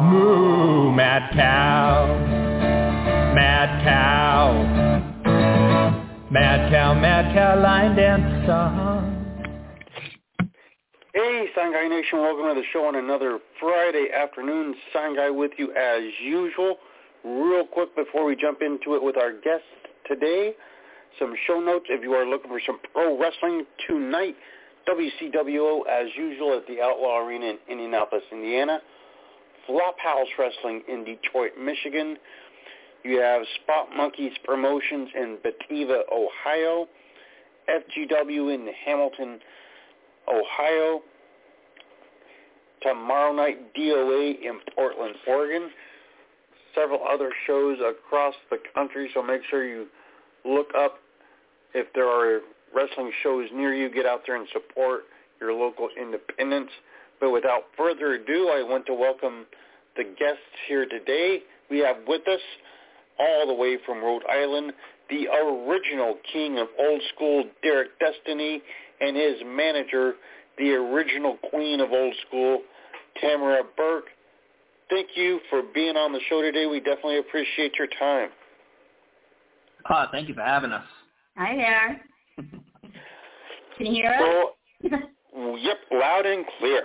Moo, mad cow, mad cow. Mad cow, mad cow, line dance song. Hey, Sign Guy Nation, welcome to the show on another Friday afternoon. Sign Guy with you as usual. Real quick before we jump into it with our guest today, some show notes if you are looking for some pro wrestling tonight. WCWO as usual at the Outlaw Arena in Indianapolis, Indiana. Flophouse Wrestling in Detroit, Michigan. You have Spot Monkeys Promotions in Batavia, Ohio. FGW in Hamilton, Ohio. Tomorrow night, DOA in Portland, Oregon. Several other shows across the country, so make sure you look up if there are wrestling shows near you. Get out there and support your local independents. But without further ado, I want to welcome the guests here today. We have with us, all the way from Rhode Island, the original king of old school, Derik Destiny, and his manager, the original queen of old school, Tamara Burke. Thank you for being on the show today. We definitely appreciate your time. Uh, thank you for having us. Hi there. Can you hear us? So, yep, loud and clear.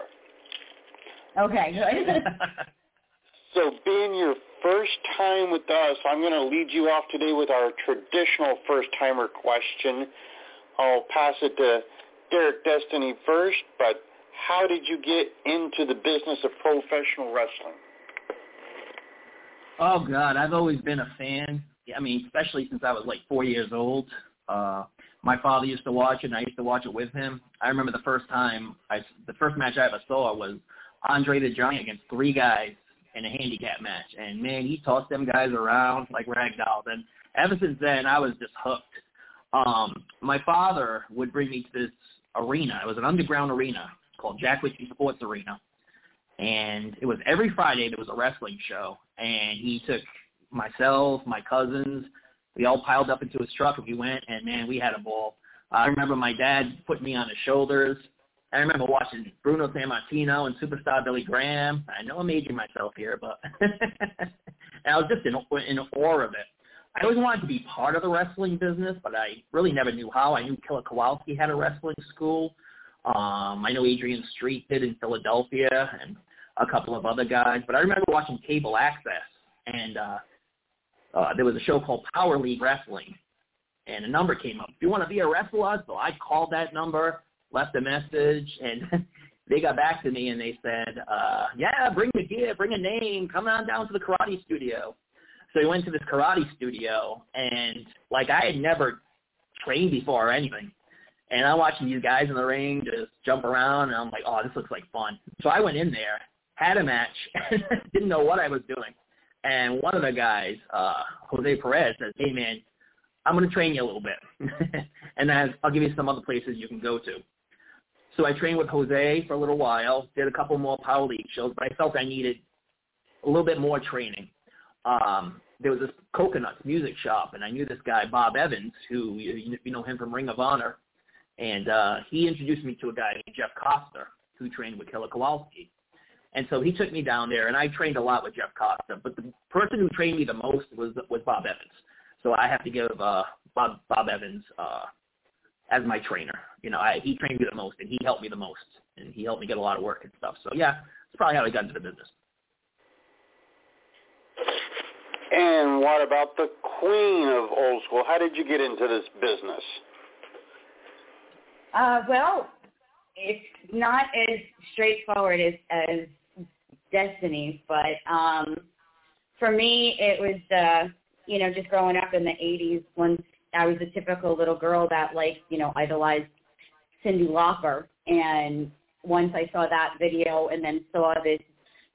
Okay, good. So being your first time with us, I'm going to lead you off today with our traditional first-timer question. I'll pass it to Derik Destiny first, but how did you get into the business of professional wrestling? Oh God, I've always been a fan. I mean, especially since I was like four years old. Uh, my father used to watch it, and I used to watch it with him. I remember the first time, I the first match I ever saw was Andre the Giant against three guys in a handicap match, and man, he tossed them guys around like rag dolls. And ever since then, I was just hooked. Um, my father would bring me to this arena. It was an underground arena called Jack Ritchie Sports Arena, and it was every Friday there was a wrestling show, and he took myself, my cousins, we all piled up into his truck and we went, and man, we had a ball. I remember my dad putting me on his shoulders. I remember watching Bruno Sammartino and Superstar Billy Graham. I know I'm aging myself here, but I was just in, in awe of it. I always wanted to be part of the wrestling business, but I really never knew how. I knew Killer Kowalski had a wrestling school. Um, I know Adrian Street did in Philadelphia and a couple of other guys. But I remember watching Cable Access, and uh, uh, there was a show called Power League Wrestling, and a number came up. If you want to be a wrestler, so I called that number, left a message, and they got back to me and they said, uh, yeah, bring the gear, bring a name, come on down to the karate studio. So we went to this karate studio, and like I had never trained before or anything. And I'm watching these guys in the ring just jump around, and I'm like, oh, this looks like fun. So I went in there, had a match, didn't know what I was doing. And one of the guys, uh, Jose Perez, says, hey, man, I'm going to train you a little bit. and I'll give you some other places you can go to. So I trained with Jose for a little while, did a couple more Power League shows, but I felt I needed a little bit more training. Um, there was this Coconuts music shop, and I knew this guy, Bob Evans, who you, you know him from Ring of Honor. And uh, he introduced me to a guy named Jeff Costa, who trained with Killer Kowalski. And so he took me down there, and I trained a lot with Jeff Costa. But the person who trained me the most was was Bob Evans. So I have to give uh, Bob Bob Evans uh, as my trainer. You know, I, he trained me the most, and he helped me the most, and he helped me get a lot of work and stuff. So yeah, that's probably how I got into the business. And what about the queen of old school? How did you get into this business? Uh, well, it's not as straightforward as, as Destiny's, but um, for me, it was, uh, you know, just growing up in the 80s when I was a typical little girl that, like, you know, idolized Cyndi Lauper. And once I saw that video and then saw this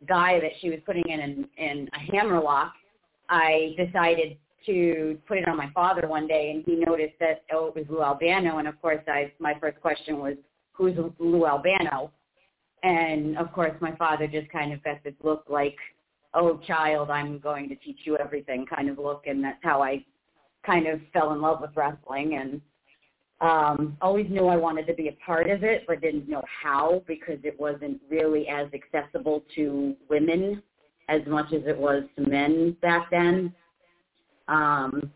guy that she was putting in in, in a hammerlock I decided to put it on my father one day, and he noticed that oh, it was Lou Albano, and of course, I my first question was, "Who's Lou Albano?" And of course, my father just kind of got this look like, "Oh, child, I'm going to teach you everything," kind of look, and that's how I kind of fell in love with wrestling and um always knew I wanted to be a part of it but didn't know how because it wasn't really as accessible to women as much as it was to men back then. Um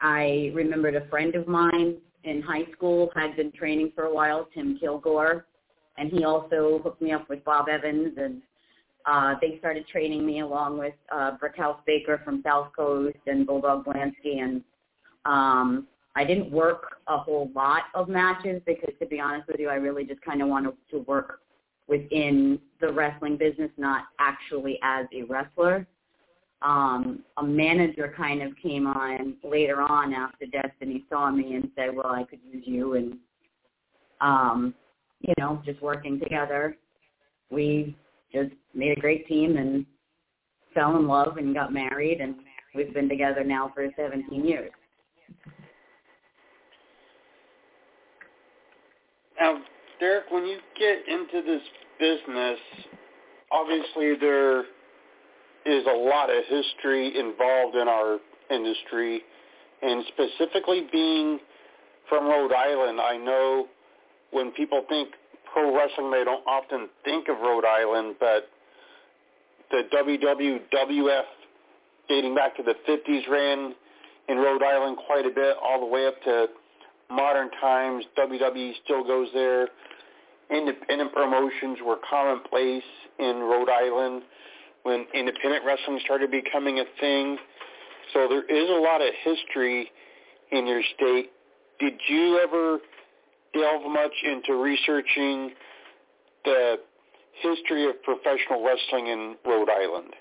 I remembered a friend of mine in high school had been training for a while, Tim Kilgore, and he also hooked me up with Bob Evans and uh they started training me along with uh Brickhouse Baker from South Coast and Bulldog Blansky and um I didn't work a whole lot of matches because, to be honest with you, I really just kind of wanted to work within the wrestling business, not actually as a wrestler. Um, a manager kind of came on later on after Destiny saw me and said, "Well, I could use you," and um, you know, just working together, we just made a great team and fell in love and got married, and we've been together now for 17 years. Now, Derik, when you get into this business, obviously there is a lot of history involved in our industry, and specifically being from Rhode Island, I know when people think pro wrestling, they don't often think of Rhode Island, but the WWF dating back to the 50s ran in Rhode Island quite a bit, all the way up to modern times, WWE still goes there. Independent promotions were commonplace in Rhode Island when independent wrestling started becoming a thing. So there is a lot of history in your state. Did you ever delve much into researching the history of professional wrestling in Rhode Island?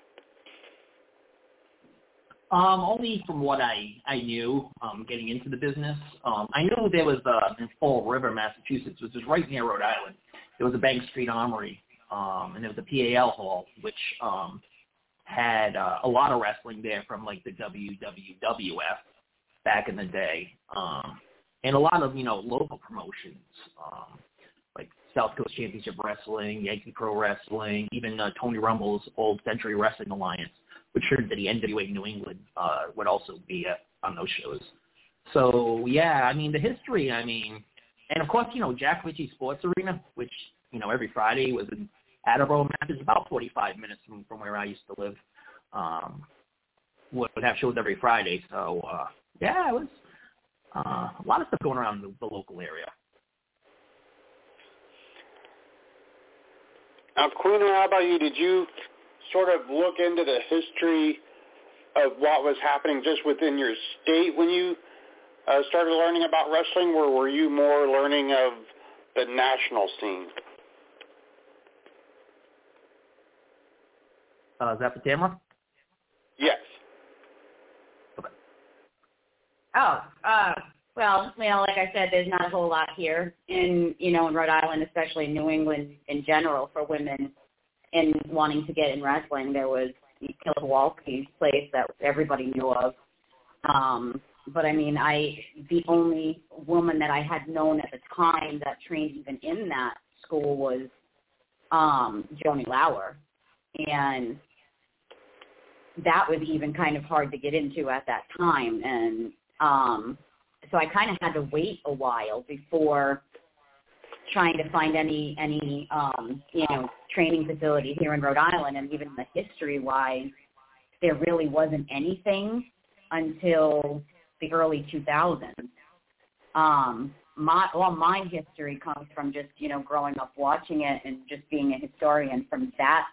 Um, only from what I I knew um, getting into the business. Um, I knew there was uh, in Fall River, Massachusetts, which is right near Rhode Island. There was a Bank Street Armory, um, and there was a PAL hall, which um, had uh, a lot of wrestling there from like the WWWF back in the day, um, and a lot of you know local promotions um, like South Coast Championship Wrestling, Yankee Pro Wrestling, even uh, Tony Rumble's Old Century Wrestling Alliance which heard that the NWA New England uh, would also be uh, on those shows. So yeah, I mean the history. I mean, and of course you know Jack Ritchie Sports Arena, which you know every Friday was in Attleboro, Mass. It's about 45 minutes from from where I used to live. Um, would have shows every Friday. So uh, yeah, it was uh, a lot of stuff going around the, the local area. Now, Queen, how about you? Did you sort of look into the history of what was happening just within your state when you uh, started learning about wrestling, or were you more learning of the national scene? Uh, is that for Tamara? Yes. Okay. Oh, uh, well, you know, like I said, there's not a whole lot here in, you know, in Rhode Island, especially in New England in general for women in wanting to get in wrestling, there was Kowalski's place that everybody knew of. Um, but I mean, I the only woman that I had known at the time that trained even in that school was um, Joanie Laurer, and that was even kind of hard to get into at that time. And um, so I kind of had to wait a while before trying to find any any um, you know training facility here in Rhode Island, and even the history wise, there really wasn't anything until the early 2000s. Um, my well, my history comes from just you know growing up watching it and just being a historian from that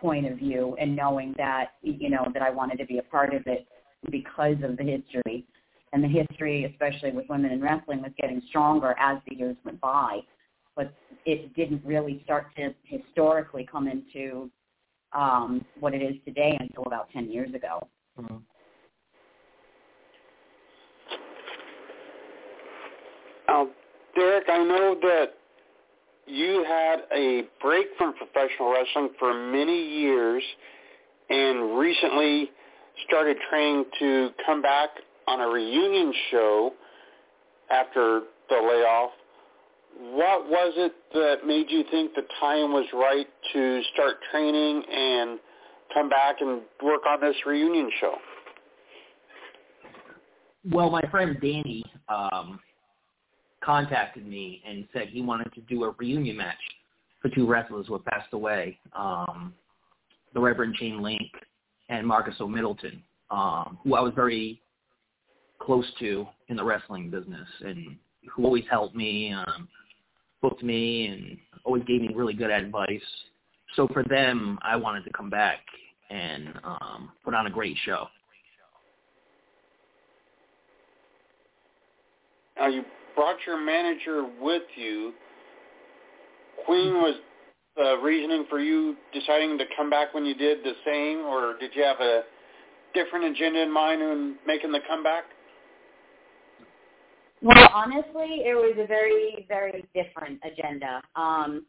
point of view, and knowing that you know that I wanted to be a part of it because of the history. And the history, especially with women in wrestling, was getting stronger as the years went by but it didn't really start to historically come into um, what it is today until about 10 years ago. Mm-hmm. Now, Derik, I know that you had a break from professional wrestling for many years and recently started training to come back on a reunion show after the layoff. What was it that made you think the time was right to start training and come back and work on this reunion show? Well, my friend Danny um, contacted me and said he wanted to do a reunion match for two wrestlers who had passed away, um, the Reverend Chain Link and Marcus O'Middleton, um, who I was very close to in the wrestling business and who always helped me, um, booked me, and always gave me really good advice. So for them, I wanted to come back and um, put on a great show. Now you brought your manager with you. Queen was the reasoning for you deciding to come back when you did the same, or did you have a different agenda in mind when making the comeback? Well, honestly, it was a very, very different agenda. Um,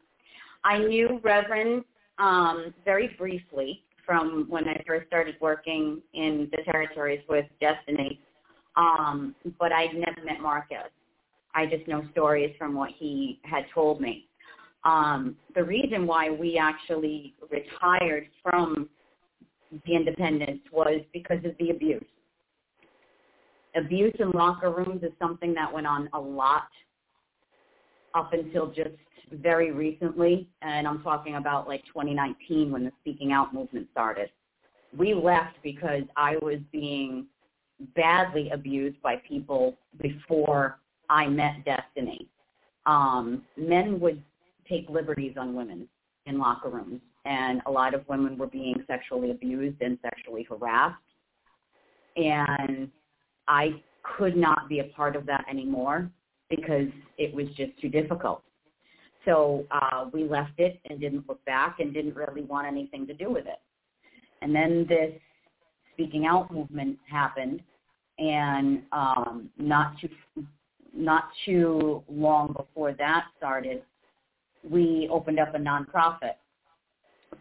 I knew Reverend um, very briefly from when I first started working in the territories with Destiny, um, but I'd never met Marcus. I just know stories from what he had told me. Um, the reason why we actually retired from the independents was because of the abuse. Abuse in locker rooms is something that went on a lot up until just very recently, and I'm talking about like 2019 when the speaking out movement started. We left because I was being badly abused by people before I met Destiny. Um, men would take liberties on women in locker rooms, and a lot of women were being sexually abused and sexually harassed. And I could not be a part of that anymore because it was just too difficult. So uh, we left it and didn't look back and didn't really want anything to do with it. And then this speaking out movement happened, and um, not too not too long before that started, we opened up a nonprofit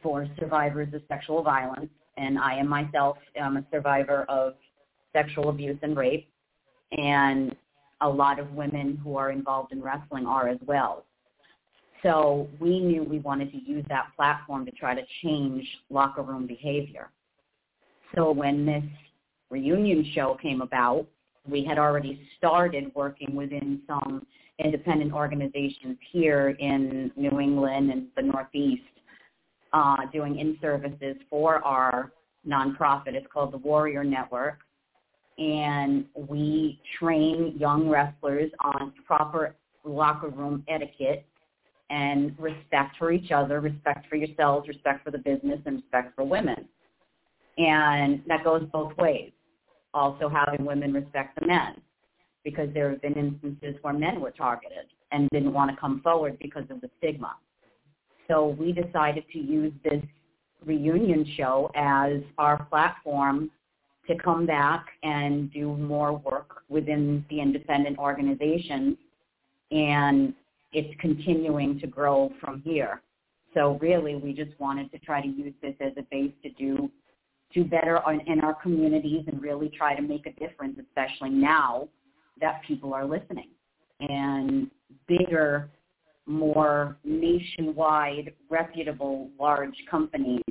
for survivors of sexual violence, and I am myself am a survivor of sexual abuse and rape, and a lot of women who are involved in wrestling are as well. So we knew we wanted to use that platform to try to change locker room behavior. So when this reunion show came about, we had already started working within some independent organizations here in New England and the Northeast, uh, doing in-services for our nonprofit. It's called the Warrior Network. And we train young wrestlers on proper locker room etiquette and respect for each other, respect for yourselves, respect for the business, and respect for women. And that goes both ways. Also having women respect the men because there have been instances where men were targeted and didn't want to come forward because of the stigma. So we decided to use this reunion show as our platform to come back and do more work within the independent organizations and it's continuing to grow from here. So really, we just wanted to try to use this as a base to do do better on, in our communities and really try to make a difference, especially now that people are listening. And bigger, more nationwide, reputable, large companies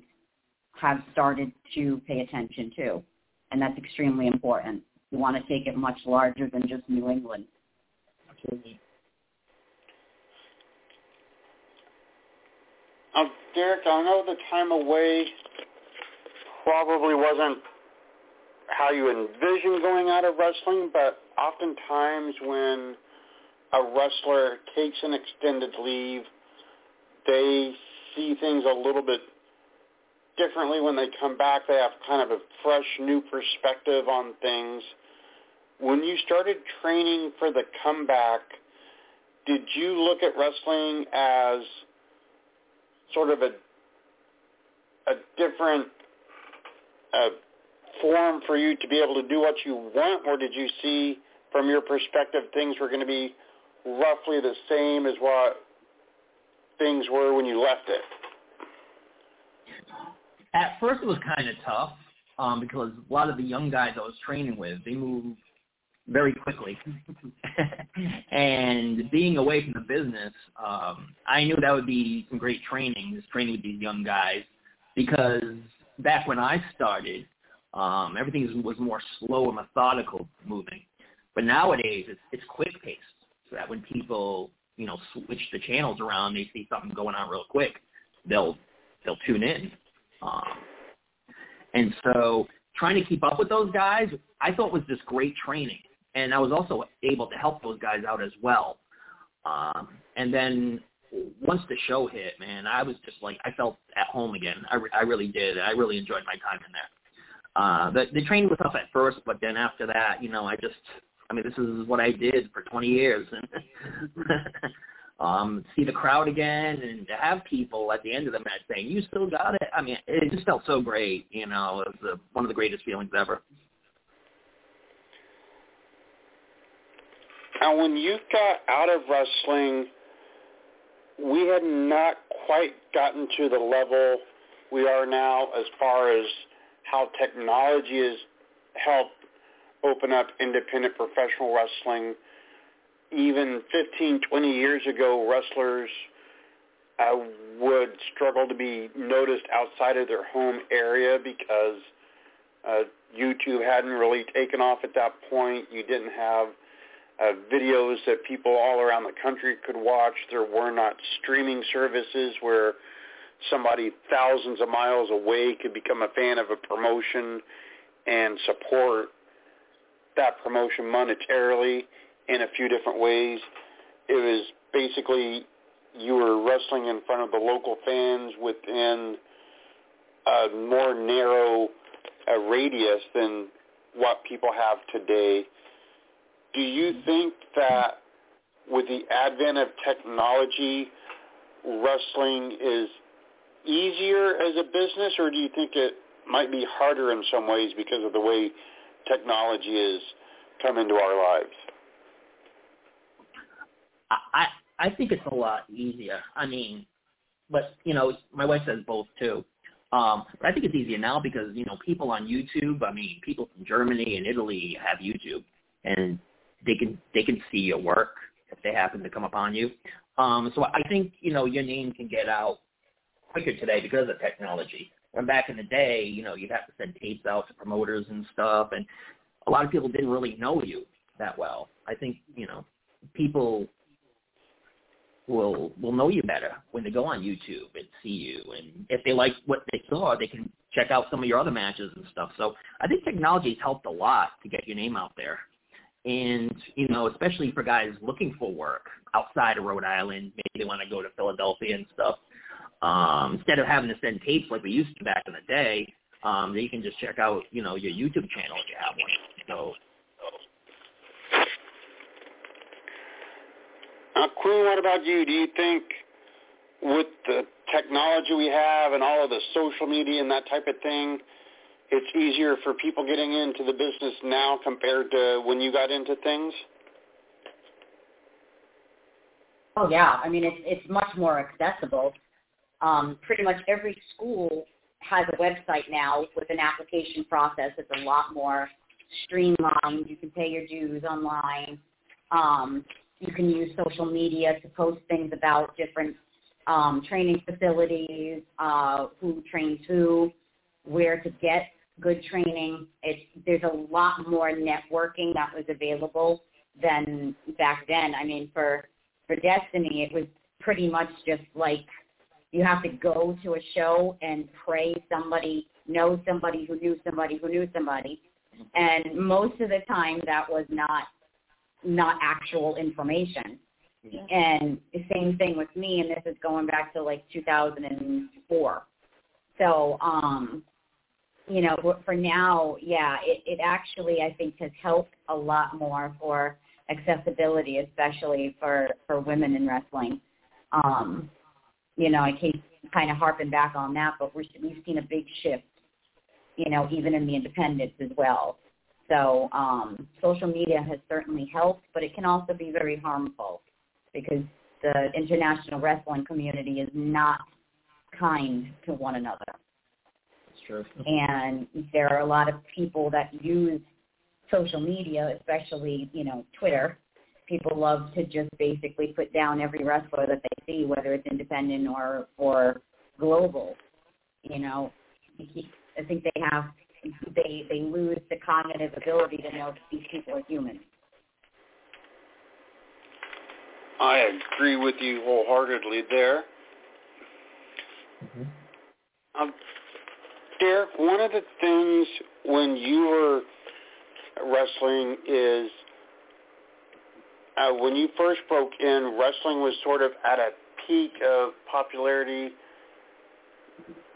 have started to pay attention too. And that's extremely important. We want to take it much larger than just New England. Um, Derik, I know the time away probably wasn't how you envisioned going out of wrestling, but oftentimes when a wrestler takes an extended leave, they see things a little bit differently when they come back. They have kind of a fresh new perspective on things. When you started training for the comeback, did you look at wrestling as sort of a a different uh, form for you to be able to do what you want, or did you see from your perspective things were going to be roughly the same as what things were when you left it? At first, it was kind of tough um, because a lot of the young guys I was training with, they move very quickly. and being away from the business, um, I knew that would be some great training, just training with these young guys, because back when I started, um, everything was more slow and methodical moving. But nowadays, it's, it's quick paced, so that when people, you know, switch the channels around, they see something going on real quick, they'll they'll tune in. Um, and so trying to keep up with those guys, I thought was just great training. And I was also able to help those guys out as well. Um, and then once the show hit, man, I was just like, I felt at home again. I, re- I really did. I really enjoyed my time in there. Uh, the, the training was tough at first, but then after that, you know, I just, I mean, this is what I did for 20 years. And um, see the crowd again and to have people at the end of the match saying, you still got it. I mean, it just felt so great. You know, it was uh, one of the greatest feelings ever. Now, when you got out of wrestling, we had not quite gotten to the level we are now as far as how technology has helped open up independent professional wrestling even 15, 20 years ago, wrestlers uh, would struggle to be noticed outside of their home area because uh, YouTube hadn't really taken off at that point. You didn't have uh, videos that people all around the country could watch. There were not streaming services where somebody thousands of miles away could become a fan of a promotion and support that promotion monetarily in a few different ways. It was basically you were wrestling in front of the local fans within a more narrow uh, radius than what people have today. Do you think that with the advent of technology, wrestling is easier as a business, or do you think it might be harder in some ways because of the way technology has come into our lives? I I think it's a lot easier. I mean, but you know, my wife says both too. Um, but I think it's easier now because you know people on YouTube. I mean, people from Germany and Italy have YouTube, and they can they can see your work if they happen to come upon you. Um, so I think you know your name can get out quicker today because of technology. And back in the day, you know, you'd have to send tapes out to promoters and stuff, and a lot of people didn't really know you that well. I think you know people will will know you better when they go on YouTube and see you. And if they like what they saw, they can check out some of your other matches and stuff. So I think technology has helped a lot to get your name out there. And you know, especially for guys looking for work outside of Rhode Island, maybe they want to go to Philadelphia and stuff. Um, instead of having to send tapes like we used to back in the day, um, you can just check out, you know, your YouTube channel if you have one. So Uh, Queen, what about you? Do you think with the technology we have and all of the social media and that type of thing, it's easier for people getting into the business now compared to when you got into things? Oh yeah, I mean it's it's much more accessible. Um, pretty much every school has a website now with an application process. It's a lot more streamlined. You can pay your dues online. Um, you can use social media to post things about different um, training facilities, uh, who trains who, where to get good training. It's, there's a lot more networking that was available than back then. I mean, for for Destiny, it was pretty much just like you have to go to a show and pray somebody knows somebody who knew somebody who knew somebody. And most of the time that was not not actual information. Yeah. And the same thing with me, and this is going back to like 2004. So, um, you know, for now, yeah, it, it actually I think has helped a lot more for accessibility, especially for for women in wrestling. Um, you know, I keep kind of harping back on that, but we're, we've seen a big shift, you know, even in the independents as well. So um, social media has certainly helped, but it can also be very harmful because the international wrestling community is not kind to one another. Sure. And there are a lot of people that use social media, especially, you know, Twitter. People love to just basically put down every wrestler that they see, whether it's independent or or global. You know, I think they have they they lose the cognitive ability to know that these people are human. I agree with you wholeheartedly there. Mm-hmm. Um, Derik, one of the things when you were wrestling is uh, when you first broke in, wrestling was sort of at a peak of popularity.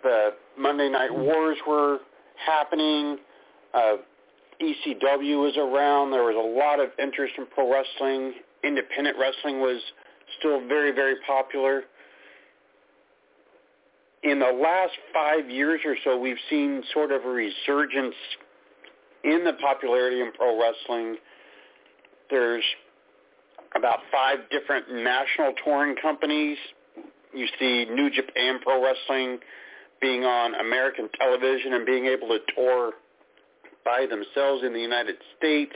The Monday Night Wars were happening. Uh, ECW was around. There was a lot of interest in pro wrestling. Independent wrestling was still very, very popular. In the last five years or so, we've seen sort of a resurgence in the popularity in pro wrestling. There's about five different national touring companies. You see New Japan Pro Wrestling being on American television and being able to tour by themselves in the United States.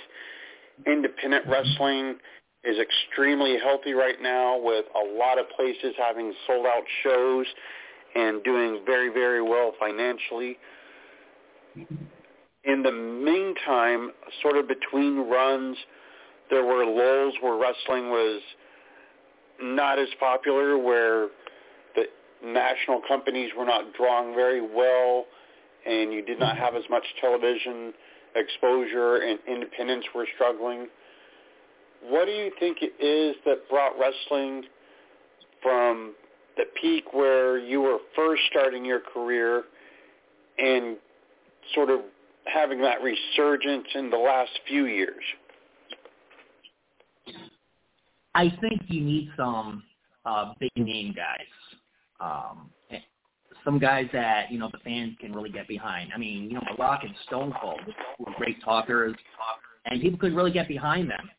Independent wrestling is extremely healthy right now with a lot of places having sold out shows and doing very, very well financially. In the meantime, sort of between runs, there were lulls where wrestling was not as popular, where national companies were not drawing very well, and you did not have as much television exposure, and independents were struggling. What do you think it is that brought wrestling from the peak where you were first starting your career and sort of having that resurgence in the last few years? I think you need some uh, big name guys. Um, some guys that you know the fans can really get behind. I mean, you know, The Rock and Stone Cold were great talkers, and people could really get behind them.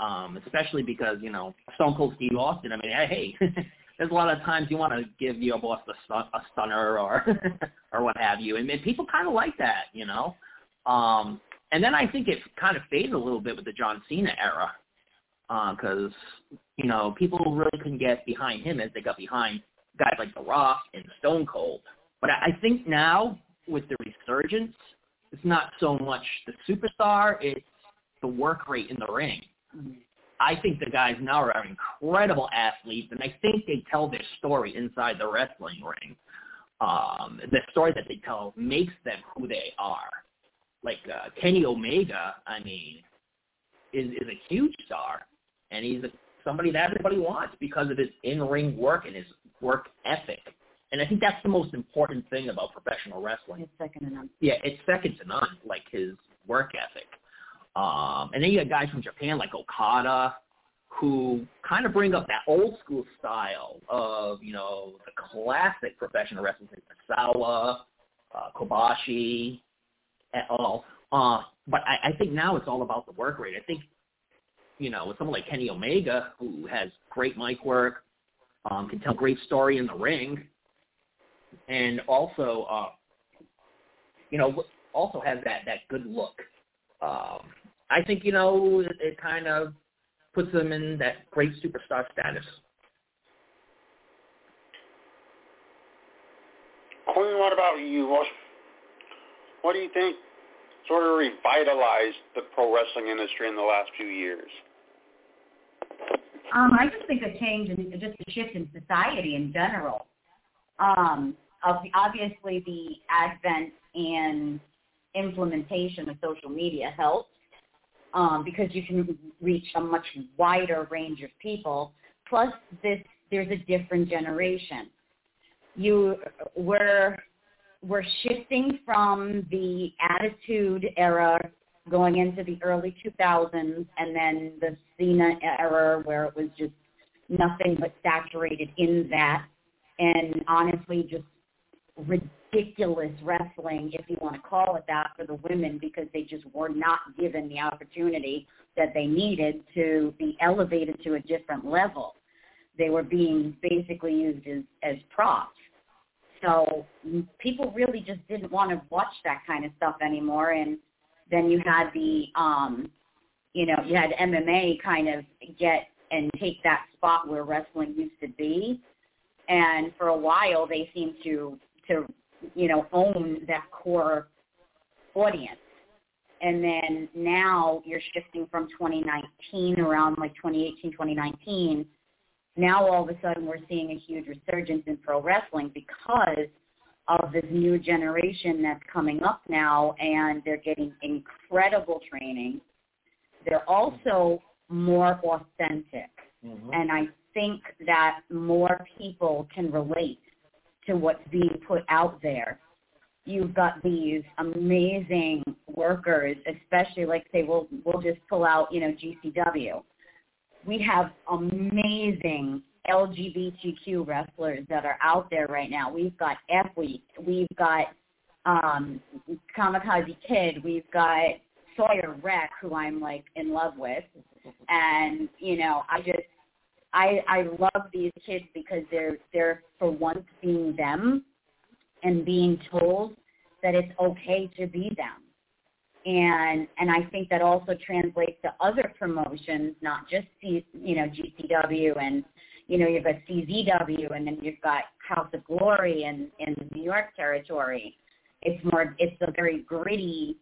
Um, especially because you know Stone Cold Steve Austin. I mean, hey, there's a lot of times you want to give your boss a, stun, a stunner or or what have you, and, and people kind of like that, you know. Um, and then I think it kind of faded a little bit with the John Cena era because uh, you know people really couldn't get behind him as they got behind guys like The Rock and Stone Cold. But I think now with the resurgence, it's not so much the superstar; it's the work rate in the ring. I think the guys now are incredible athletes, and I think they tell their story inside the wrestling ring. Um, the story that they tell makes them who they are. Like uh, Kenny Omega, I mean, is is a huge star, and he's a, somebody that everybody wants because of his in-ring work and his work ethic. And I think that's the most important thing about professional wrestling. It's second to none. Yeah, it's second to none, like his work ethic. Um, and then you got guys from Japan like Okada, who kind of bring up that old school style of, you know, the classic professional wrestling, like Misawa, uh, Kobashi, et al. Uh, but I, I think now it's all about the work rate. I think you know, with someone like Kenny Omega, who has great mic work, um, can tell great story in the ring, and also, uh, you know, also has that that good look. Um, I think you know it, it kind of puts them in that great superstar status. Queen, what about you? What, what do you think sort of revitalized the pro wrestling industry in the last few years? Um, I just think a change and just a shift in society in general. Um, obviously, the advent and implementation of social media helps um, because you can reach a much wider range of people. Plus, this there's a different generation. You we're we're shifting from the attitude era going into the early 2000s and then the Cena era where it was just nothing but saturated in that and honestly just ridiculous wrestling, if you want to call it that, for the women because they just were not given the opportunity that they needed to be elevated to a different level. They were being basically used as, as props. So people really just didn't want to watch that kind of stuff anymore. And then you had the, um, you know, you had MMA kind of get and take that spot where wrestling used to be. And for a while, they seemed to to you know own that core audience. And then now you're shifting from 2019 around like 2018, 2019 now all of a sudden we're seeing a huge resurgence in pro wrestling because of this new generation that's coming up now and they're getting incredible training. They're also more authentic. Mm-hmm. And I think that more people can relate to what's being put out there. You've got these amazing workers, especially like say we'll we'll just pull out, you know, GCW we have amazing LGBTQ wrestlers that are out there right now. We've got F Week, we've got um Kamikaze Kid, we've got Sawyer Wreck, who I'm like in love with, and you know I just I I love these kids because they're they're for once being them and being told that it's okay to be them and and I think that also translates to other promotions, not just you know GCW and you know you've got CZW and then you've got House of Glory and in the New York territory. It's more it's a very gritty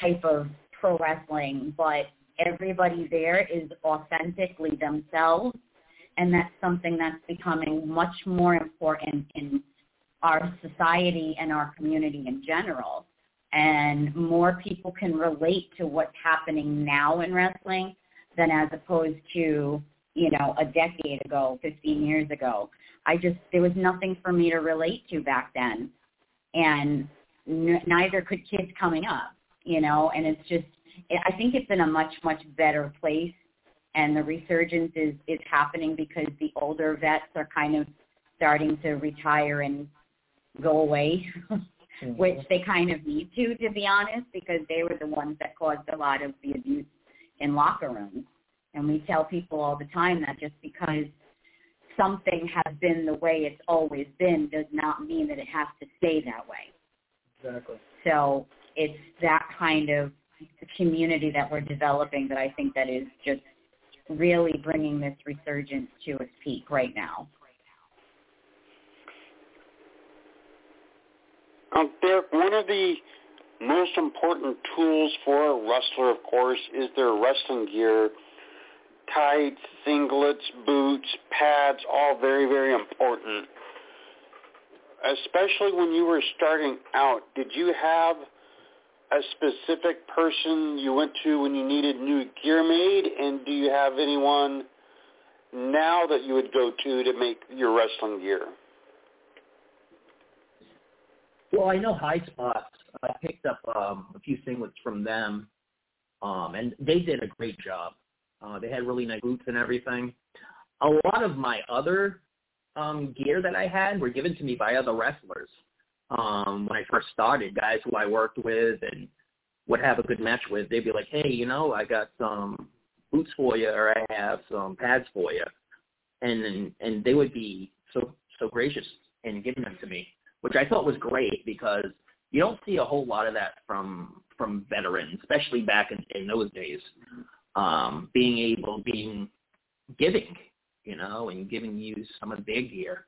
type of pro wrestling, but everybody there is authentically themselves, and that's something that's becoming much more important in our society and our community in general and more people can relate to what's happening now in wrestling than as opposed to, you know, a decade ago, 15 years ago. I just, there was nothing for me to relate to back then. And n- neither could kids coming up, you know, and it's just, I think it's in a much, much better place. And the resurgence is, is happening because the older vets are kind of starting to retire and go away. mm-hmm. which they kind of need to, to be honest, because they were the ones that caused a lot of the abuse in locker rooms. And we tell people all the time that just because something has been the way it's always been does not mean that it has to stay that way. Exactly. So it's that kind of community that we're developing that I think that is just really bringing this resurgence to its peak right now. Um, Derik, one of the most important tools for a wrestler, of course, is their wrestling gear. Tights, singlets, boots, pads, all very, very important. Especially when you were starting out, did you have a specific person you went to when you needed new gear made? And do you have anyone now that you would go to to make your wrestling gear? Well, I know Highspots. I picked up um, a few singlets from them, um, and they did a great job. Uh, they had really nice boots and everything. A lot of my other um, gear that I had were given to me by other wrestlers um, when I first started. Guys who I worked with and would have a good match with. They'd be like, "Hey, you know, I got some boots for you, or I have some pads for you," and and they would be so so gracious in giving them to me which I thought was great because you don't see a whole lot of that from from veterans, especially back in, in those days. Um, being able, being giving, you know, and giving you some of their gear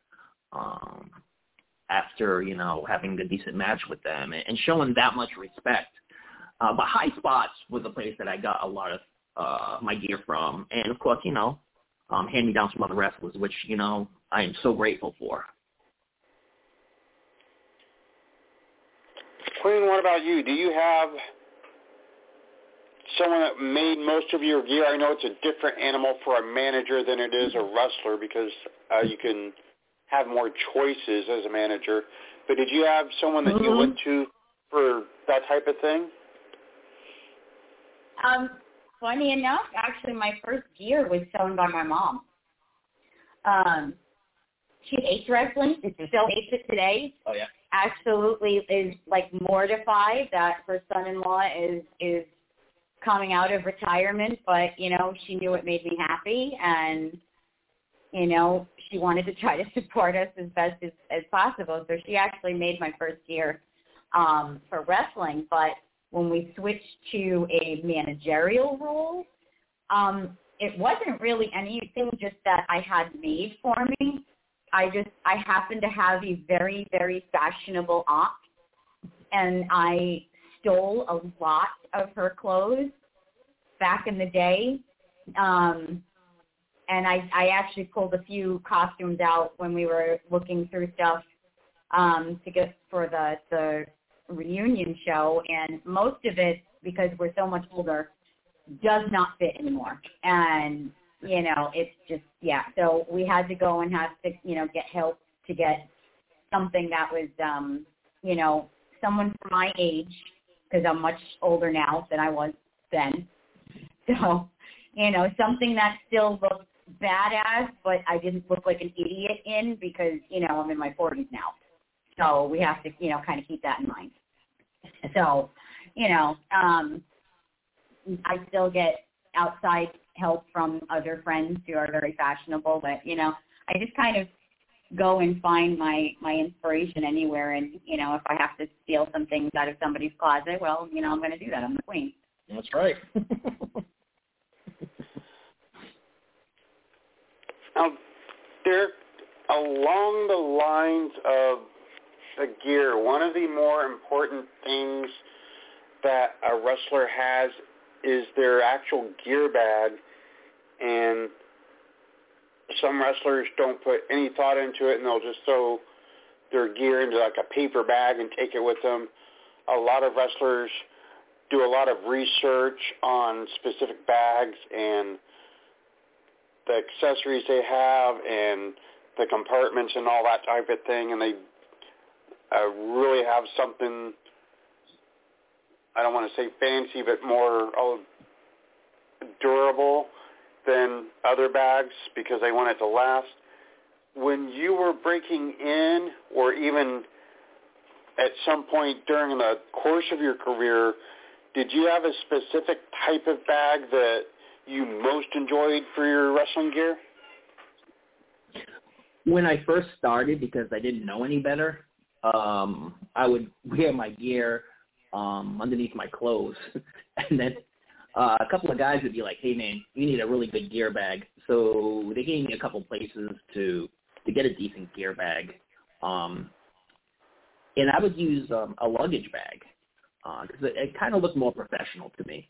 um, after you know having a decent match with them and, and showing that much respect. Uh, but Highspots was a place that I got a lot of uh, my gear from, and of course, you know, um, hand me down some other wrestlers, which you know I am so grateful for. Queen, what about you? Do you have someone that made most of your gear? I know it's a different animal for a manager than it is a wrestler because uh, you can have more choices as a manager. But did you have someone that mm-hmm. you went to for that type of thing? Um, funny enough, actually, my first gear was sewn by my mom. Um, she hates wrestling. Still hates it today. Oh yeah absolutely is like mortified that her son-in-law is is coming out of retirement, but you know she knew it made me happy, and you know, she wanted to try to support us as best as, as possible. So she actually made my first year um, for wrestling. But when we switched to a managerial role, um, it wasn't really anything just that I had made for me. I just I happened to have a very very fashionable aunt, and I stole a lot of her clothes back in the day. Um, and I, I actually pulled a few costumes out when we were looking through stuff um, to get for the the reunion show, and most of it because we're so much older does not fit anymore, and you know it's just yeah. So we had to go and have to you know get help to get something that was um, you know someone for my age because I'm much older now than I was then. So you know something that still looks badass, but I didn't look like an idiot in because, you know, I'm in my 40s now. So we have to, you know, kind of keep that in mind. So, you know, um, I still get outside help from other friends who are very fashionable, but, you know, I just kind of go and find my my inspiration anywhere. And you know if i have to steal some things out of somebody's closet well you know i'm going to do that. I'm the queen. That's right. Now, Derik, along the lines of the gear, one of the more important things that a wrestler has is their actual gear bag, and some wrestlers don't put any thought into it, and they'll just throw their gear into like a paper bag and take it with them. A lot of wrestlers do a lot of research on specific bags and the accessories they have and the compartments and all that type of thing, and they uh, really have something. I don't want to say fancy, but more oh, durable than other bags because they want it to last. When you were breaking in, or even at some point during the course of your career, did you have a specific type of bag that you most enjoyed for your wrestling gear? When I first started, because I didn't know any better, um, I would wear my gear um, underneath my clothes, and then uh, a couple of guys would be like, "Hey man, you need a really good gear bag." So they gave me a couple places to to get a decent gear bag, um, and I would use um, a luggage bag because uh, it, it kind of looked more professional to me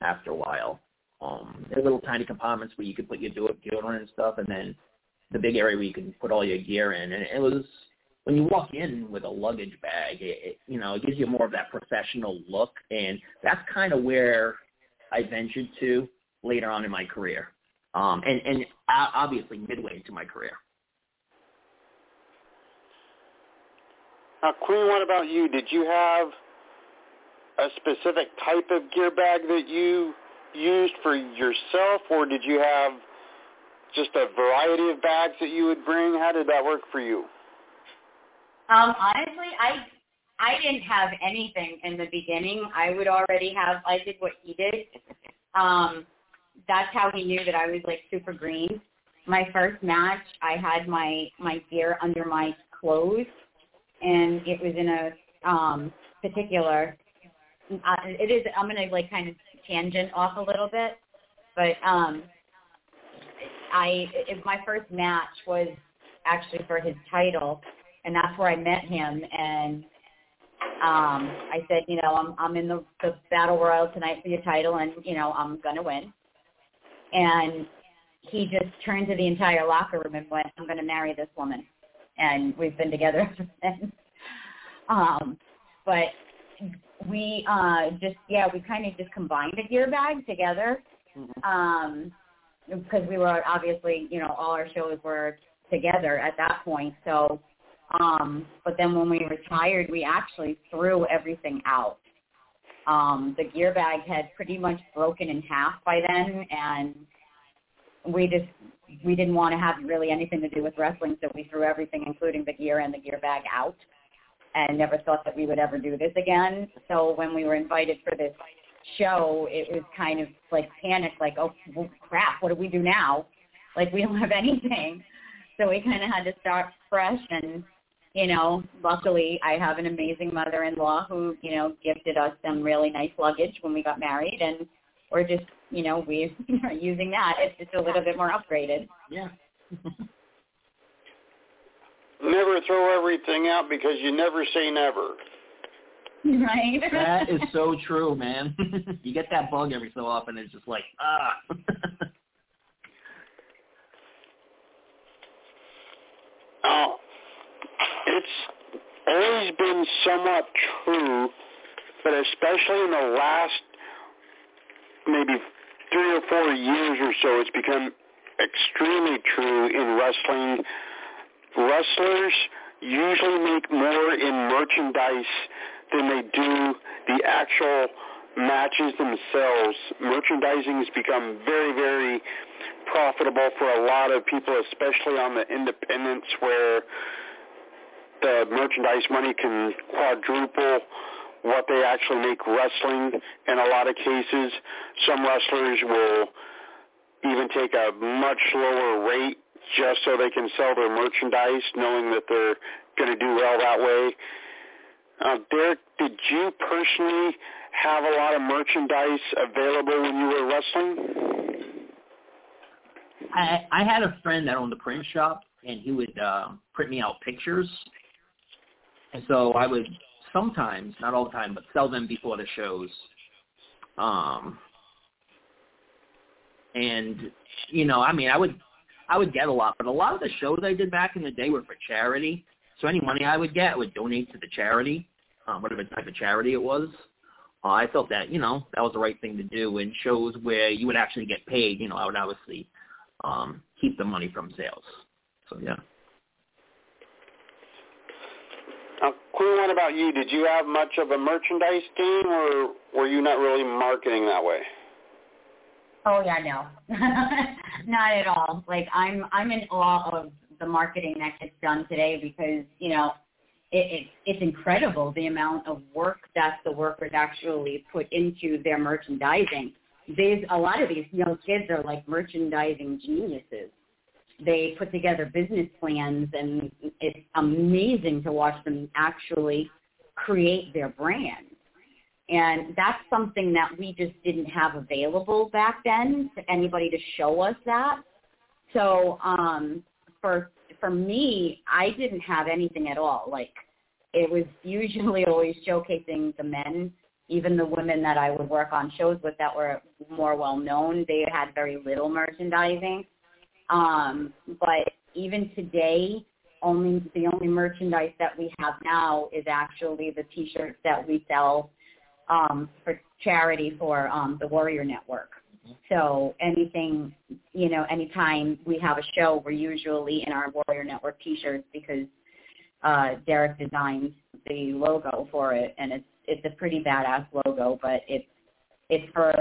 after a while. Um, there little tiny compartments where you could put your deodorant and stuff, and then the big area where you can put all your gear in. And it was when you walk in with a luggage bag, it, it you know it gives you more of that professional look, and that's kind of where I ventured to later on in my career, um, and and obviously midway into my career. Now, Queen, what about you? Did you have a specific type of gear bag that you used for yourself, or did you have just a variety of bags that you would bring? How did that work for you? Um, honestly, I I didn't have anything in the beginning. I would already have. I did what he did. Um, that's how he knew that I was like super green. My first match, I had my my gear under my clothes, and it was in a um, particular. Uh, it is. I'm gonna like kind of tangent off a little bit, but um, I it, my first match was actually for his title, and that's where I met him. And um, I said, you know, I'm I'm in the, the battle royal tonight for your title, and you know, I'm gonna win. And he just turned to the entire locker room and went, "I'm gonna marry this woman," and we've been together ever since. Um, but we uh just yeah we kind of just combined a gear bag together mm-hmm. um because we were obviously you know all our shows were together at that point so um but then when we retired we actually threw everything out um the gear bag had pretty much broken in half by then and we just we didn't want to have really anything to do with wrestling so we threw everything including the gear and the gear bag out and never thought that we would ever do this again. So when we were invited for this show, it was kind of like panic, like, oh well, crap, what do we do now? Like we don't have anything. So we kind of had to start fresh and you know, luckily I have an amazing mother-in-law who, you know, gifted us some really nice luggage when we got married and we're just, you know, we are using that. It's just a little bit more upgraded. Yeah. never throw everything out because you never say never. Right. that is so true, man. you get that bug every so often. It's just like ah. oh, it's always been somewhat true, but especially in the last maybe three or four years or so, it's become extremely true in wrestling. Wrestlers usually make more in merchandise than they do the actual matches themselves. Merchandising has become very, very profitable for a lot of people, especially on the independents where the merchandise money can quadruple what they actually make wrestling in a lot of cases. Some wrestlers will even take a much lower rate just so they can sell their merchandise, knowing that they're going to do well that way. Uh, Derik, did you personally have a lot of merchandise available when you were wrestling? I I had a friend that owned a print shop, and he would uh, print me out pictures, and so I would sometimes, not all the time, but sell them before the shows. Um, and you know, I mean, I would I would get a lot, but a lot of the shows I did back in the day were for charity. So any money I would get, I would donate to the charity, um, whatever type of charity it was. Uh, I felt that you know that was the right thing to do. And shows where you would actually get paid, you know, I would obviously um, keep the money from sales. So yeah. Now, Queen, what about you? Did you have much of a merchandise team, or were you not really marketing that way? Oh yeah, no, not at all. Like I'm, I'm in awe of the marketing that gets done today because you know, it, it it's incredible the amount of work that the workers actually put into their merchandising. There's a lot of these young kids are like merchandising geniuses they put together business plans and it's amazing to watch them actually create their brand. And that's something that we just didn't have available back then to anybody to show us that. So um, for for me, I didn't have anything at all. Like it was usually always showcasing the men, even the women that I would work on shows with that were more well known. They had very little merchandising. Um, but even today, only the only merchandise that we have now is actually the T-shirts that we sell um, for charity for um, the Warrior Network. So anything, you know, anytime we have a show, we're usually in our Warrior Network T-shirts because uh, Derik designed the logo for it, and it's it's a pretty badass logo, but it's it's for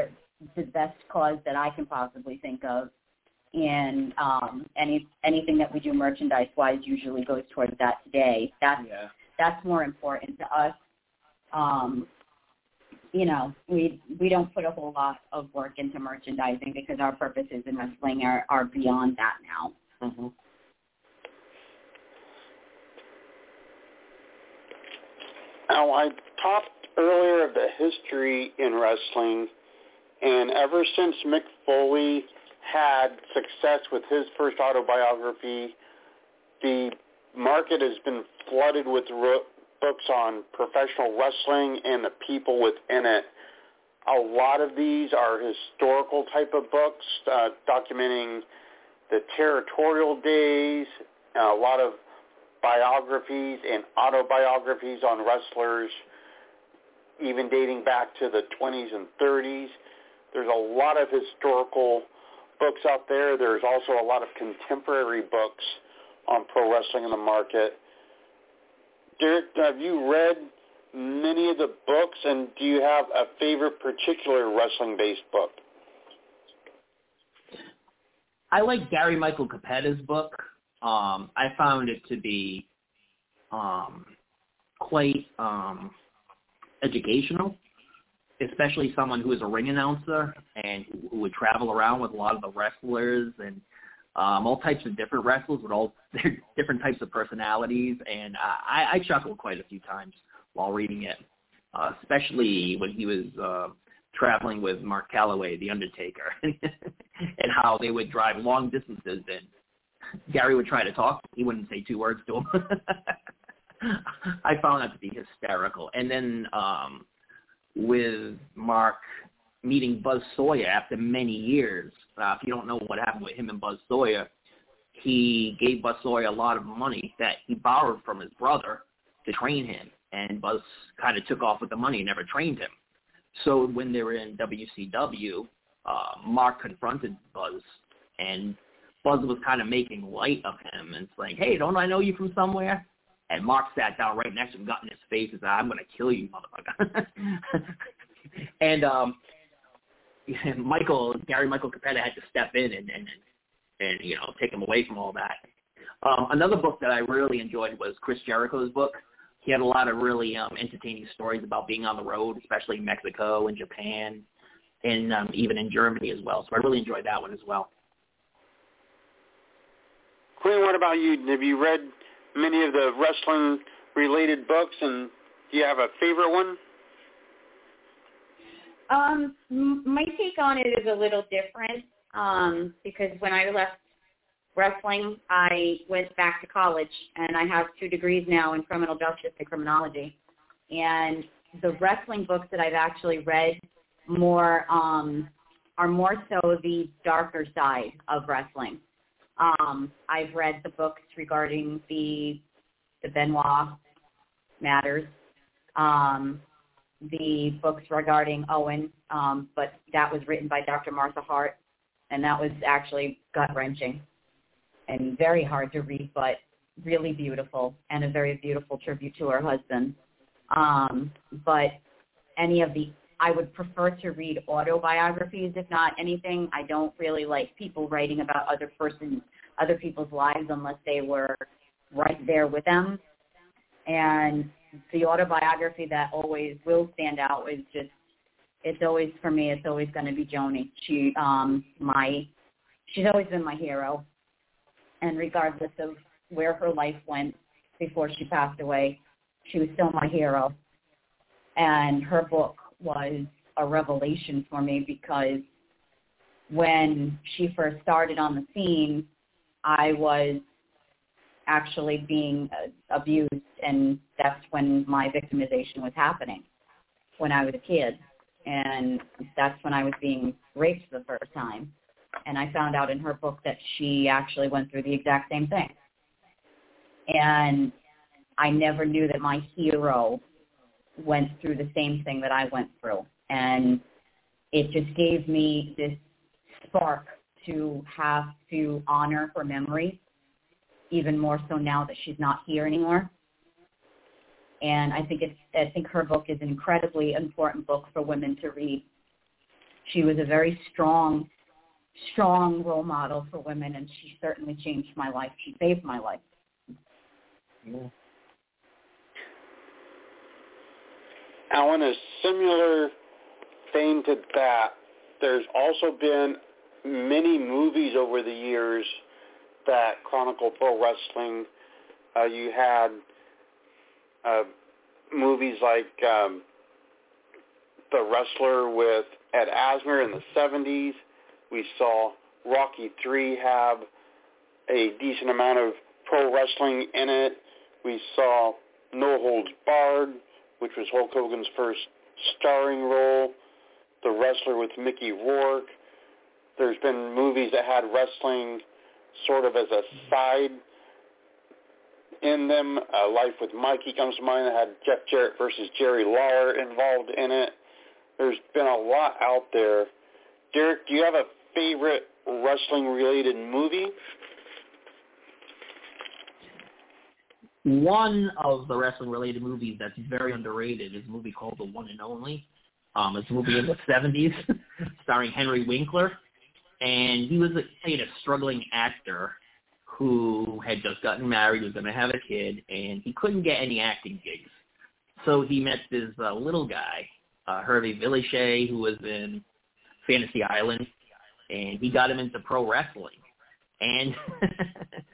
the best cause that I can possibly think of and um, any anything that we do merchandise wise usually goes towards that today. That's Yeah. that's more important to us. Um, you know, we we don't put a whole lot of work into merchandising because our purposes in wrestling are, are beyond that now. Mm-hmm. Now, I talked earlier of the history in wrestling, and ever since Mick Foley had success with his first autobiography, the market has been flooded with ro- books on professional wrestling and the people within it. A lot of these are historical type of books, uh, documenting the territorial days, a lot of biographies and autobiographies on wrestlers, even dating back to the 20s and 30s. There's a lot of historical books out there. There's also a lot of contemporary books on pro wrestling in the market. Derik, have you read many of the books, and do you have a favorite particular wrestling-based book? I like Gary Michael Cappetta's book. Um, I found it to be um, quite um, educational, especially someone who is a ring announcer and who would travel around with a lot of the wrestlers and um, all types of different wrestlers with all their different types of personalities, and I, I chuckled quite a few times while reading it, uh, especially when he was uh, traveling with Mark Calloway, The Undertaker, and how they would drive long distances, and Gary would try to talk, he wouldn't say two words to him. I found that to be hysterical. And then um, with Mark meeting Buzz Sawyer after many years. Uh, if you don't know what happened with him and Buzz Sawyer, he gave Buzz Sawyer a lot of money that he borrowed from his brother to train him, and Buzz kind of took off with the money and never trained him. So when they were in WCW, uh, Mark confronted Buzz, and Buzz was kind of making light of him and saying, "Hey, don't I know you from somewhere?" And Mark sat down right next to him, got in his face, and said, "I'm to kill you, motherfucker." and um, Michael Gary Michael Cappetta had to step in and and and you know take him away from all that. Um, another book that I really enjoyed was Chris Jericho's book. He had a lot of really um, entertaining stories about being on the road, especially in Mexico and Japan, and um, even in Germany as well. So I really enjoyed that one as well. Quinn, what about you? Have you read many of the wrestling related books, and do you have a favorite one? Um, my take on it is a little different um, because when I left wrestling, I went back to college, and I have two degrees now in criminal justice and criminology. And the wrestling books that I've actually read more um, are more so the darker side of wrestling. Um, I've read the books regarding the the Benoit matters. Um, the books regarding Owen, um, but that was written by Dr. Martha Hart, and that was actually gut wrenching and very hard to read, but really beautiful and a very beautiful tribute to her husband. Um, but any of the, I would prefer to read autobiographies, if not anything. I don't really like people writing about other persons, other people's lives unless they were right there with them. And the autobiography that always will stand out is just it's always for me it's always going to be Joanie. She um my she's always been my hero. And regardless of where her life went before she passed away, she was still my hero. And her book was a revelation for me because when she first started on the scene, I was actually being abused, and that's when my victimization was happening when I was a kid, and that's when I was being raped for the first time. And I found out in her book that she actually went through the exact same thing. And I never knew that my hero went through the same thing that I went through. And it just gave me this spark to have to honor her memory even more so now that she's not here anymore. And I think it's I think her book is an incredibly important book for women to read. She was a very strong, strong role model for women, and she certainly changed my life. She saved my life. Yeah. Alan, a similar vein to that, there's also been many movies over the years that Chronicle Pro Wrestling. Uh, you had uh, movies like um, The Wrestler with Ed Asner in the 70s. We saw Rocky 3 have a decent amount of pro wrestling in it. We saw No Holds Barred, which was Hulk Hogan's first starring role. The Wrestler with Mickey Rourke. There's been movies that had wrestling sort of as a side in them. Uh, Life with Mikey comes to mind that had Jeff Jarrett versus Jerry Lawler involved in it. There's been a lot out there. Derik, do you have a favorite wrestling-related movie? One of the wrestling-related movies that's very underrated is a movie called The One and Only. Um, it's a movie in the 70s starring Henry Winkler and he was a, a struggling actor who had just gotten married, was going to have a kid, and he couldn't get any acting gigs. So he met this uh, little guy, uh, Hervé Villechaize, who was in Fantasy Island, and he got him into pro wrestling. and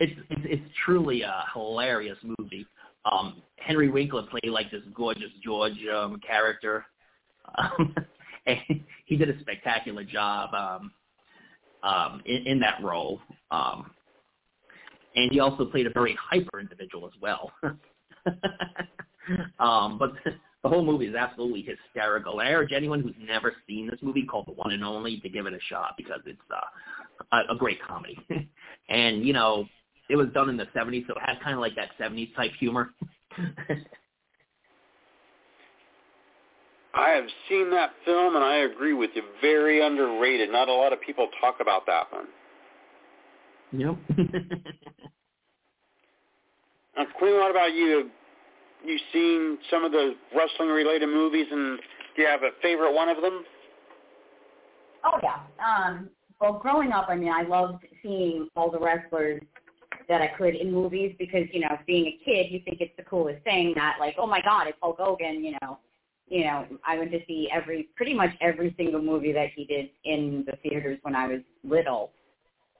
it's, it's it's truly a hilarious movie. Um, Henry Winkler played like this gorgeous George um, character, um, and he did a spectacular job um, um, in, in that role. Um, and he also played a very hyper individual as well. um, but the whole movie is absolutely hysterical. I urge anyone who's never seen this movie called The One and Only to give it a shot because it's uh, a, a great comedy. and you know, it was done in the '70s, so it had kind of like that '70s type humor. I have seen that film, and I agree with you. Very underrated. Not a lot of people talk about that one. Yep. now, Queen, what about you? You seen some of the wrestling-related movies, and do you have a favorite one of them? Oh yeah. Um, well, growing up, I mean, I loved seeing all the wrestlers that I could in movies because, you know, being a kid, you think it's the coolest thing that, like, oh my God, it's Hulk Hogan, you know. You know, I went to see every, pretty much every single movie that he did in the theaters when I was little.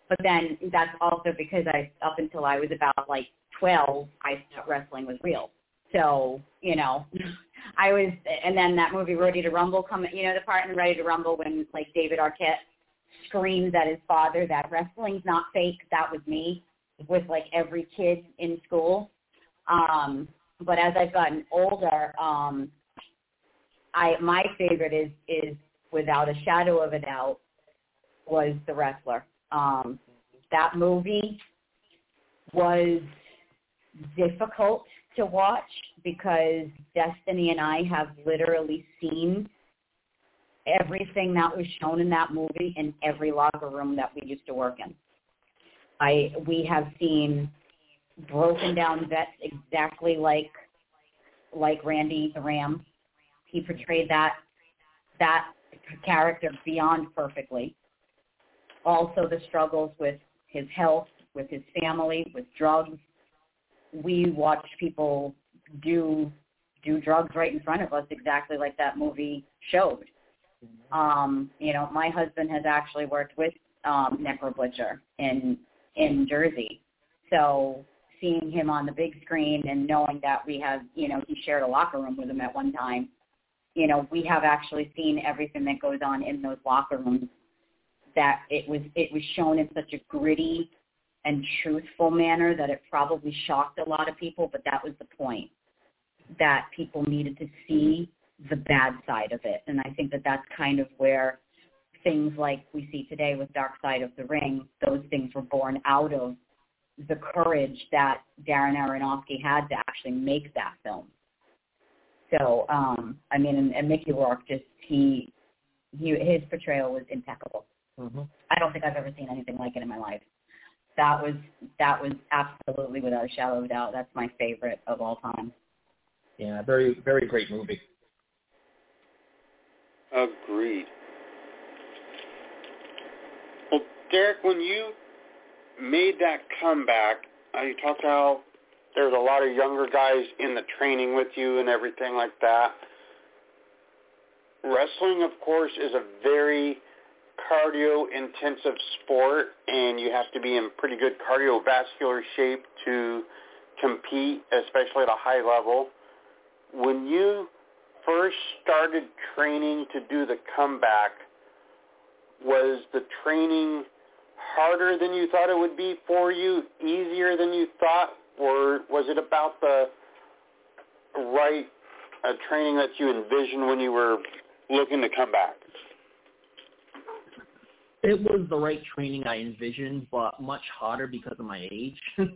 But then that's also because I, up until I was about like 12, I thought wrestling was real. So, you know, I was, and then that movie Ready to Rumble come, you know, the part in Ready to Rumble when like David Arquette screams at his father that wrestling's not fake. That was me with like every kid in school. Um, but as I've gotten older, um, I my favorite is is without a shadow of a doubt was The Wrestler. Um, that movie was difficult to watch because Destiny and I have literally seen everything that was shown in that movie in every locker room that we used to work in. I we have seen broken down vets exactly like like Randy the Ram. He portrayed that that character beyond perfectly. Also the struggles with his health, with his family, with drugs. We watched people do do drugs right in front of us exactly like that movie showed. Um, you know, my husband has actually worked with um Necro Butcher in in Jersey. So seeing him on the big screen and knowing that we have, you know, he shared a locker room with him at one time, you know, we have actually seen everything that goes on in those locker rooms that it was it was shown in such a gritty and truthful manner that it probably shocked a lot of people, but that was the point that people needed to see the bad side of it. And I think that that's kind of where things like we see today with Dark Side of the Ring, those things were born out of the courage that Darren Aronofsky had to actually make that film. So, um, I mean, and, and Mickey Rourke just he, he his portrayal was impeccable. Mm-hmm. I don't think I've ever seen anything like it in my life. That was that was absolutely without a shadow of a doubt. That's my favorite of all time. Yeah, very very great movie. Agreed. Derik, when you made that comeback, uh, you talked how there's a lot of younger guys in the training with you and everything like that. Wrestling, of course, is a very cardio-intensive sport, and you have to be in pretty good cardiovascular shape to compete, especially at a high level. When you first started training to do the comeback, was the training harder than you thought it would be for you, easier than you thought, or was it about the right uh, training that you envisioned when you were looking to come back? It was the right training I envisioned, but much harder because of my age.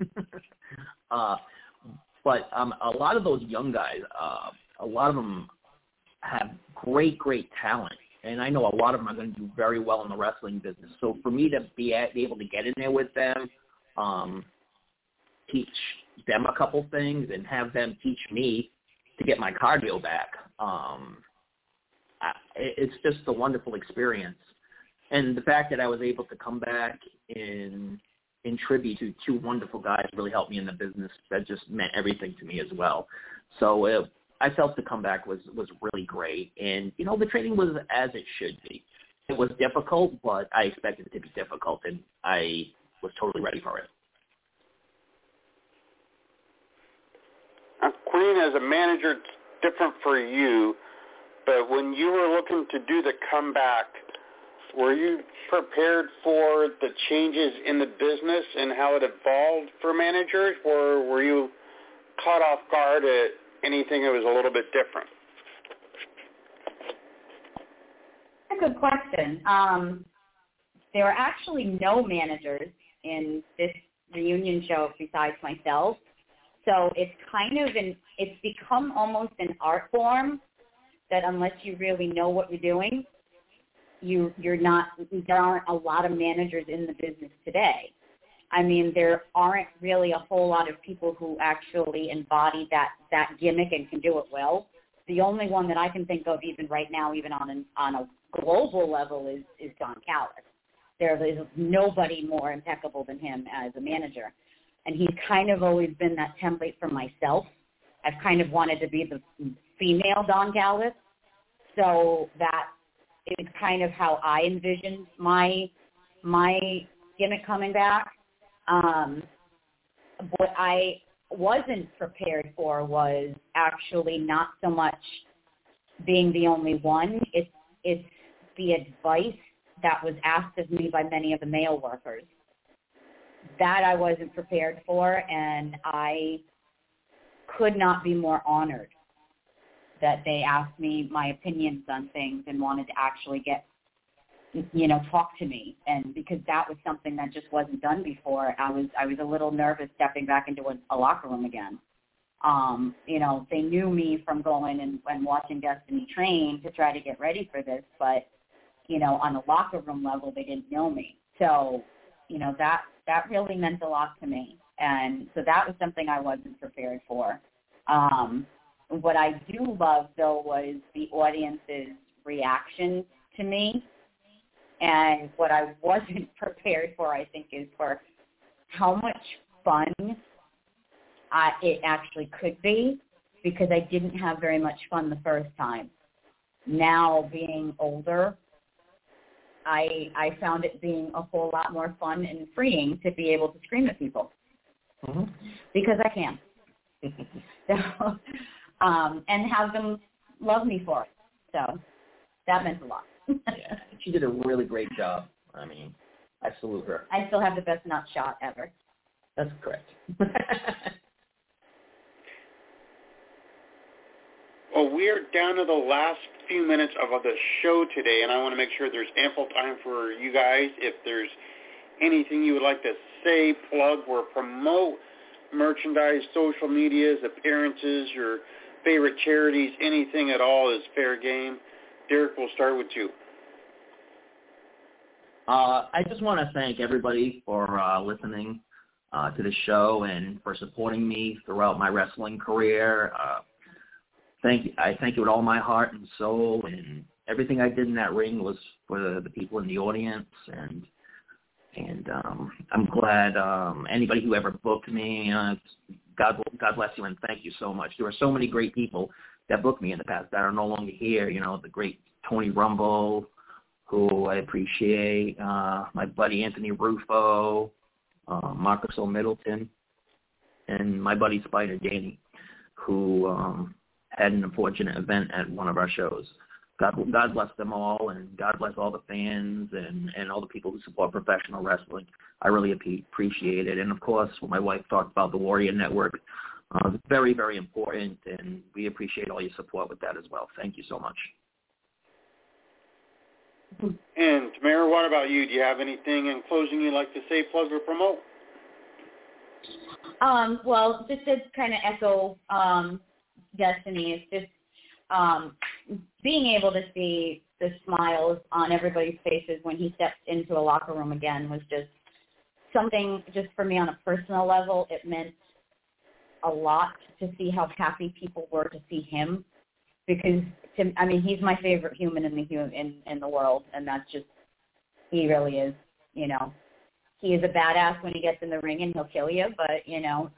uh, but um, a lot of those young guys, uh, a lot of them have great, great talent and I know a lot of them are going to do very well in the wrestling business. So for me to be, able to get in there with them, um, teach them a couple things, and have them teach me to get my cardio back, um, I, it's just a wonderful experience. And the fact that I was able to come back in in tribute to two wonderful guys really helped me in the business. That just meant everything to me as well. So it, I felt the comeback was was really great, and you know the training was as it should be. it was difficult, but I expected it to be difficult, and I was totally ready for it. Uh, Queen, as a manager, it's different for you, but when you were looking to do the comeback, were you prepared for the changes in the business and how it evolved for managers, or were you caught off guard at anything that was a little bit different? That's a good question. Um, there are actually no managers in this reunion show besides myself. So it's kind of an, it's become almost an art form that unless you really know what you're doing, you, you're not, there aren't a lot of managers in the business today. I mean, there aren't really a whole lot of people who actually embody that, that gimmick and can do it well. The only one that I can think of even right now, even on an, on a global level is, is Don Callis. There is nobody more impeccable than him as a manager. And he's kind of always been that template for myself. I've kind of wanted to be the female Don Callis. So that is kind of how I envisioned my my gimmick coming back. Um, what I wasn't prepared for was actually not so much being the only one. It's it's the advice that was asked of me by many of the male workers. That I wasn't prepared for, and I could not be more honored that they asked me my opinions on things and wanted to actually get, you know, talk to me. And because that was something that just wasn't done before, I was I was a little nervous stepping back into a, a locker room again. Um, you know, they knew me from going and, and watching Destiny train to try to get ready for this, but you know, on a locker room level, they didn't know me. So, you know, that that really meant a lot to me, and so that was something I wasn't prepared for. Um, what I do love though was the audience's reaction to me, and what I wasn't prepared for, I think, is for how much fun I, it actually could be, because I didn't have very much fun the first time. Now being older, I I found it being a whole lot more fun and freeing to be able to scream at people mm-hmm. because I can. so, um, and have them love me for it. So that meant a lot. Yeah, she did a really great job. I mean, I salute her. I still have the best nut shot ever. That's correct. well, we're down to the last few minutes of the show today, and I want to make sure there's ample time for you guys. If there's anything you would like to say, plug, or promote, merchandise, social medias, appearances, your favorite charities, anything at all is fair game. Derik, we'll start with you. Uh, I just want to thank everybody for uh, listening uh, to the show and for supporting me throughout my wrestling career. Uh, thank you. I thank you with all my heart and soul, and everything I did in that ring was for the, the people in the audience, and and um, I'm glad um, anybody who ever booked me. Uh, God, God bless you, and thank you so much. There were so many great people that booked me in the past that are no longer here. You know, the great Tony Rumble, who I appreciate, uh, my buddy Anthony Rufo, uh, Marcus O'Middleton, and my buddy Spider Danny, who um, had an unfortunate event at one of our shows. God, God bless them all, and God bless all the fans and and all the people who support professional wrestling. I really appreciate it, and of course, my wife talked about the Warrior Network, uh, it's very very important, and we appreciate all your support with that as well. Thank you so much. And Tamara, what about you? Do you have anything in closing you'd like to say, plug, or promote? Um, well, just to kind of echo um, Destiny, it's just um, being able to see the smiles on everybody's faces when he stepped into a locker room again was just something just for me on a personal level. It meant a lot to see how happy people were to see him because to, I mean he's my favorite human in the in in the world and that's just he really is you know he is a badass when he gets in the ring and he'll kill you but you know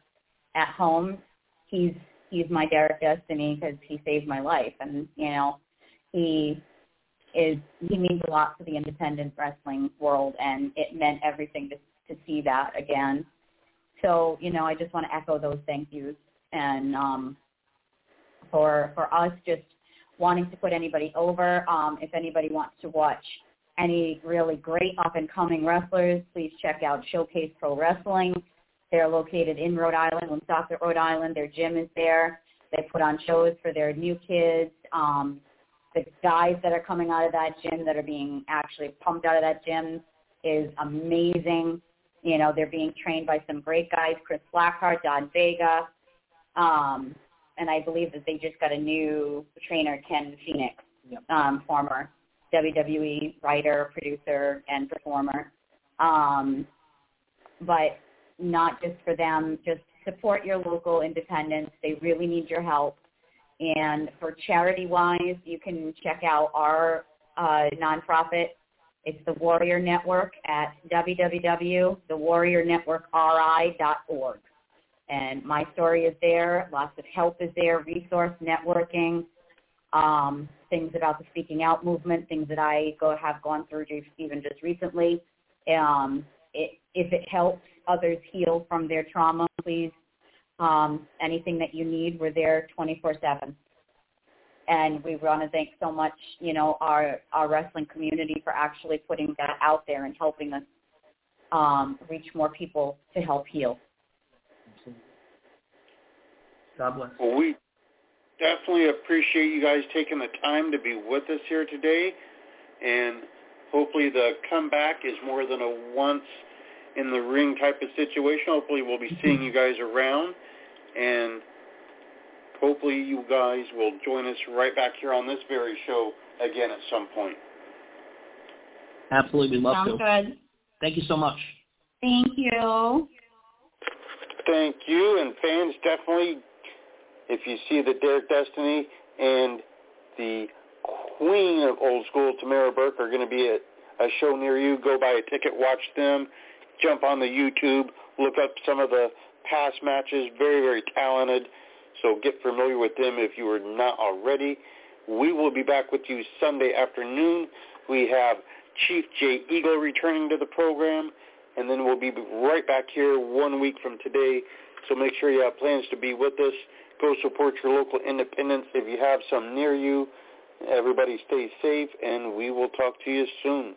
at home he's he's my Derik Destiny because he saved my life, and you know, he is he means a lot to the independent wrestling world, and it meant everything to to see that again. So you know, I just want to echo those thank yous, and um, for for us just wanting to put anybody over. Um, if anybody wants to watch any really great up and coming wrestlers, please check out Showcase Pro Wrestling. They're located in Rhode Island, Woonsocket, Rhode Island. Their gym is there. They put on shows for their new kids. Um, the guys that are coming out of that gym that are being actually pumped out of that gym is amazing. You know, they're being trained by some great guys, Chris Blackheart, Don Vega, um, and I believe that they just got a new trainer, Ken Phoenix, yep. um, former WWE writer, producer, and performer. Um, but not just for them, just support your local independents. They really need your help. And for charity-wise, you can check out our uh, nonprofit. It's the Warrior Network at www.thewarriornetworkri.org. And my story is there. Lots of help is there, resource networking, um, things about the speaking out movement, things that I go have gone through even just recently. Um, it, if it helps others heal from their trauma, please um, anything that you need, we're there 24/7. And we want to thank so much, you know, our our wrestling community for actually putting that out there and helping us um, reach more people to help heal. God bless. Well, we definitely appreciate you guys taking the time to be with us here today, and hopefully the comeback is more than a once in the ring type of situation. Hopefully we'll be seeing you guys around and hopefully you guys will join us right back here on this very show again at some point. Absolutely, love Sounds to. good. Thank you so much. Thank you. Thank you, and fans definitely, if you see the Derik Destiny and the Queen of Old School, Tamara Burke, are going to be at a show near you, go buy a ticket, watch them, jump on the YouTube, look up some of the past matches, very, very talented. So get familiar with them if you are not already. We will be back with you Sunday afternoon. We have Chief Jay Eagle returning to the program, and then we'll be right back here one week from today. So make sure you have plans to be with us. Go support your local independents if you have some near you. Everybody stay safe, and we will talk to you soon.